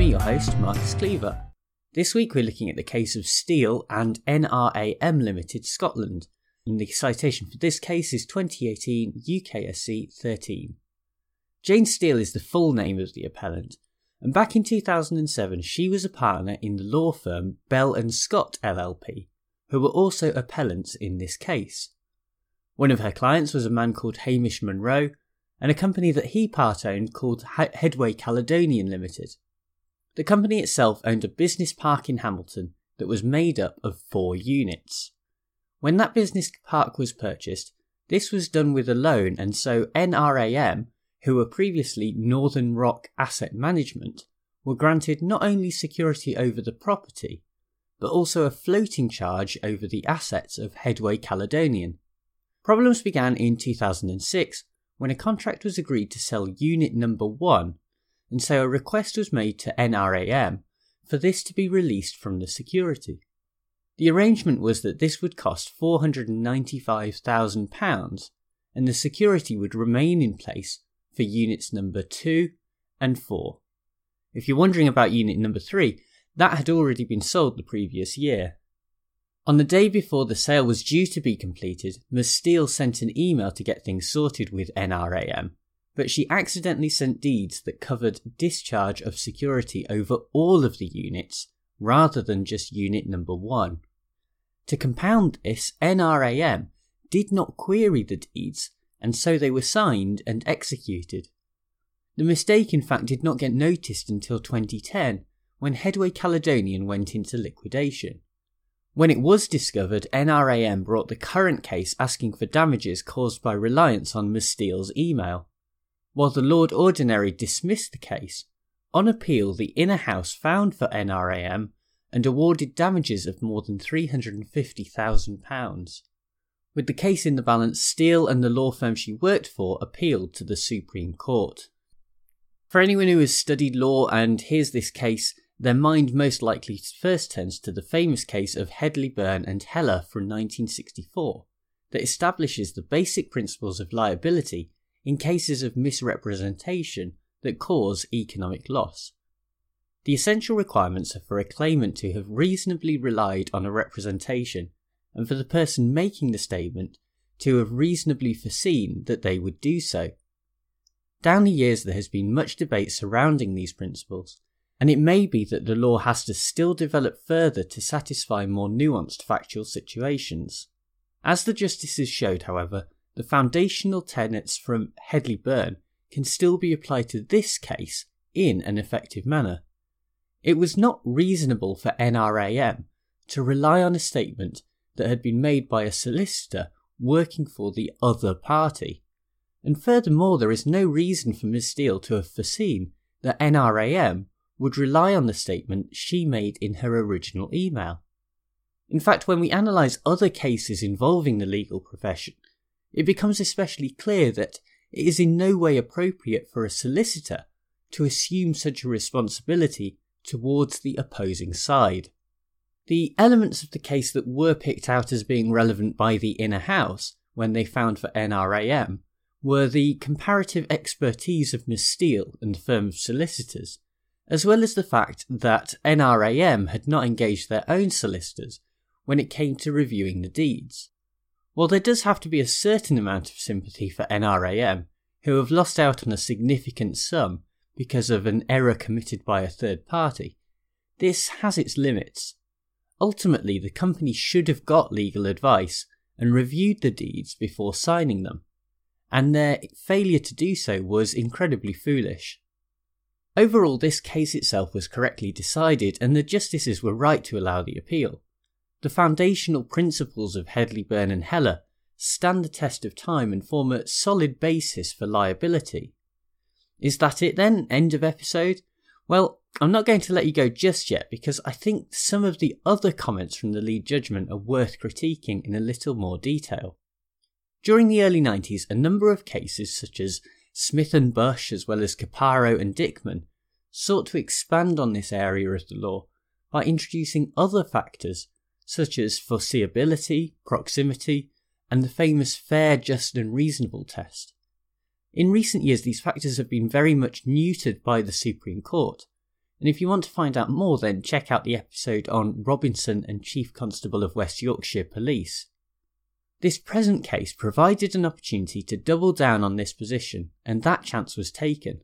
me, your host, Marcus Cleaver. This week we're looking at the case of Steel and NRAM Limited Scotland, and the citation for this case is 2018 UKSC 13. Jane Steel is the full name of the appellant, and back in 2007 she was a partner in the law firm Bell and Scott LLP, who were also appellants in this case. One of her clients was a man called Hamish Munro, and a company that he part owned called Headway Caledonian Limited. The company itself owned a business park in Hamilton that was made up of four units. When that business park was purchased, this was done with a loan, and so NRAM, who were previously Northern Rock Asset Management, were granted not only security over the property, but also a floating charge over the assets of Headway Caledonian. Problems began in 2006 when a contract was agreed to sell unit number 1, and so a request was made to NRAM for this to be released from the security. The arrangement was that this would cost £495,000 and the security would remain in place for units number 2 and 4. If you're wondering about unit number 3, that had already been sold the previous year. On the day before the sale was due to be completed, Ms. Steel sent an email to get things sorted with NRAM, but she accidentally sent deeds that covered discharge of security over all of the units rather than just unit number 1. To compound this, NRAM did not query the deeds, and so they were signed and executed. The mistake, in fact, did not get noticed until 2010, when Headway Caledonian went into liquidation. When it was discovered, NRAM brought the current case asking for damages caused by reliance on Ms. Steel's email. While the Lord Ordinary dismissed the case, on appeal the Inner House found for NRAM and awarded damages of more than £350,000. With the case in the balance, Steel and the law firm she worked for appealed to the Supreme Court. For anyone who has studied law and hears this case, their mind most likely first turns to the famous case of Hedley Byrne and Heller from 1964 that establishes the basic principles of liability in cases of misrepresentation that cause economic loss. The essential requirements are for a claimant to have reasonably relied on a representation and for the person making the statement to have reasonably foreseen that they would do so. Down the years, there has been much debate surrounding these principles, and it may be that the law has to still develop further to satisfy more nuanced factual situations. As the justices showed, however, the foundational tenets from Hedley Byrne can still be applied to this case in an effective manner. It was not reasonable for NRAM to rely on a statement that had been made by a solicitor working for the other party. And furthermore, there is no reason for Ms. Steel to have foreseen that NRAM would rely on the statement she made in her original email. In fact, when we analyse other cases involving the legal profession, it becomes especially clear that it is in no way appropriate for a solicitor to assume such a responsibility towards the opposing side. The elements of the case that were picked out as being relevant by the inner house when they found for NRAM were the comparative expertise of Miss Steel and the firm of solicitors, as well as the fact that NRAM had not engaged their own solicitors when it came to reviewing the deeds. While there does have to be a certain amount of sympathy for NRAM, who have lost out on a significant sum because of an error committed by a third party, this has its limits. Ultimately, the company should have got legal advice and reviewed the deeds before signing them, and their failure to do so was incredibly foolish. Overall, this case itself was correctly decided, and the justices were right to allow the appeal. The foundational principles of Hedley, Byrne, and Heller stand the test of time and form a solid basis for liability. Is that it then? End of episode? Well, I'm not going to let you go just yet because I think some of the other comments from the lead judgment are worth critiquing in a little more detail. During the early 90s, a number of cases such as Smith and Bush as well as Caparo and Dickman sought to expand on this area of the law by introducing other factors such as foreseeability, proximity, and the famous fair, just, and reasonable test. In recent years, these factors have been very much neutered by the Supreme Court, And if you want to find out more, then check out the episode on Robinson and Chief Constable of West Yorkshire Police. This present case provided an opportunity to double down on this position, and that chance was taken.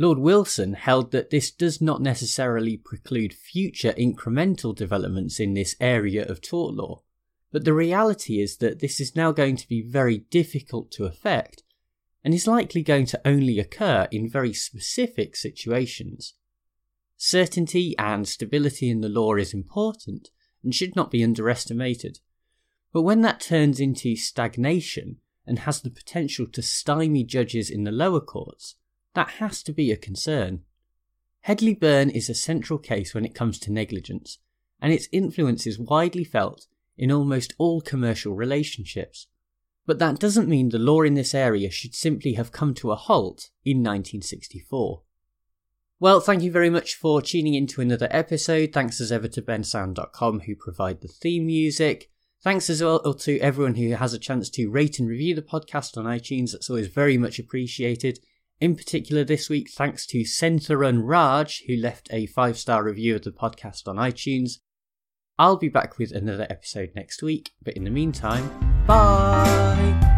Lord Wilson held that this does not necessarily preclude future incremental developments in this area of tort law, but the reality is that this is now going to be very difficult to effect and is likely going to only occur in very specific situations. Certainty and stability in the law is important and should not be underestimated. But when that turns into stagnation and has the potential to stymie judges in the lower courts, that has to be a concern. Hedley Byrne is a central case when it comes to negligence, and its influence is widely felt in almost all commercial relationships. But that doesn't mean the law in this area should simply have come to a halt in 1964. Well, thank you very much for tuning in to another episode. Thanks as ever to bensound.com who provide the theme music. Thanks as well to everyone who has a chance to rate and review the podcast on iTunes. That's always very much appreciated. In particular, this week, thanks to Sentharun Raj, who left a five star review of the podcast on iTunes. I'll be back with another episode next week, but in the meantime, bye!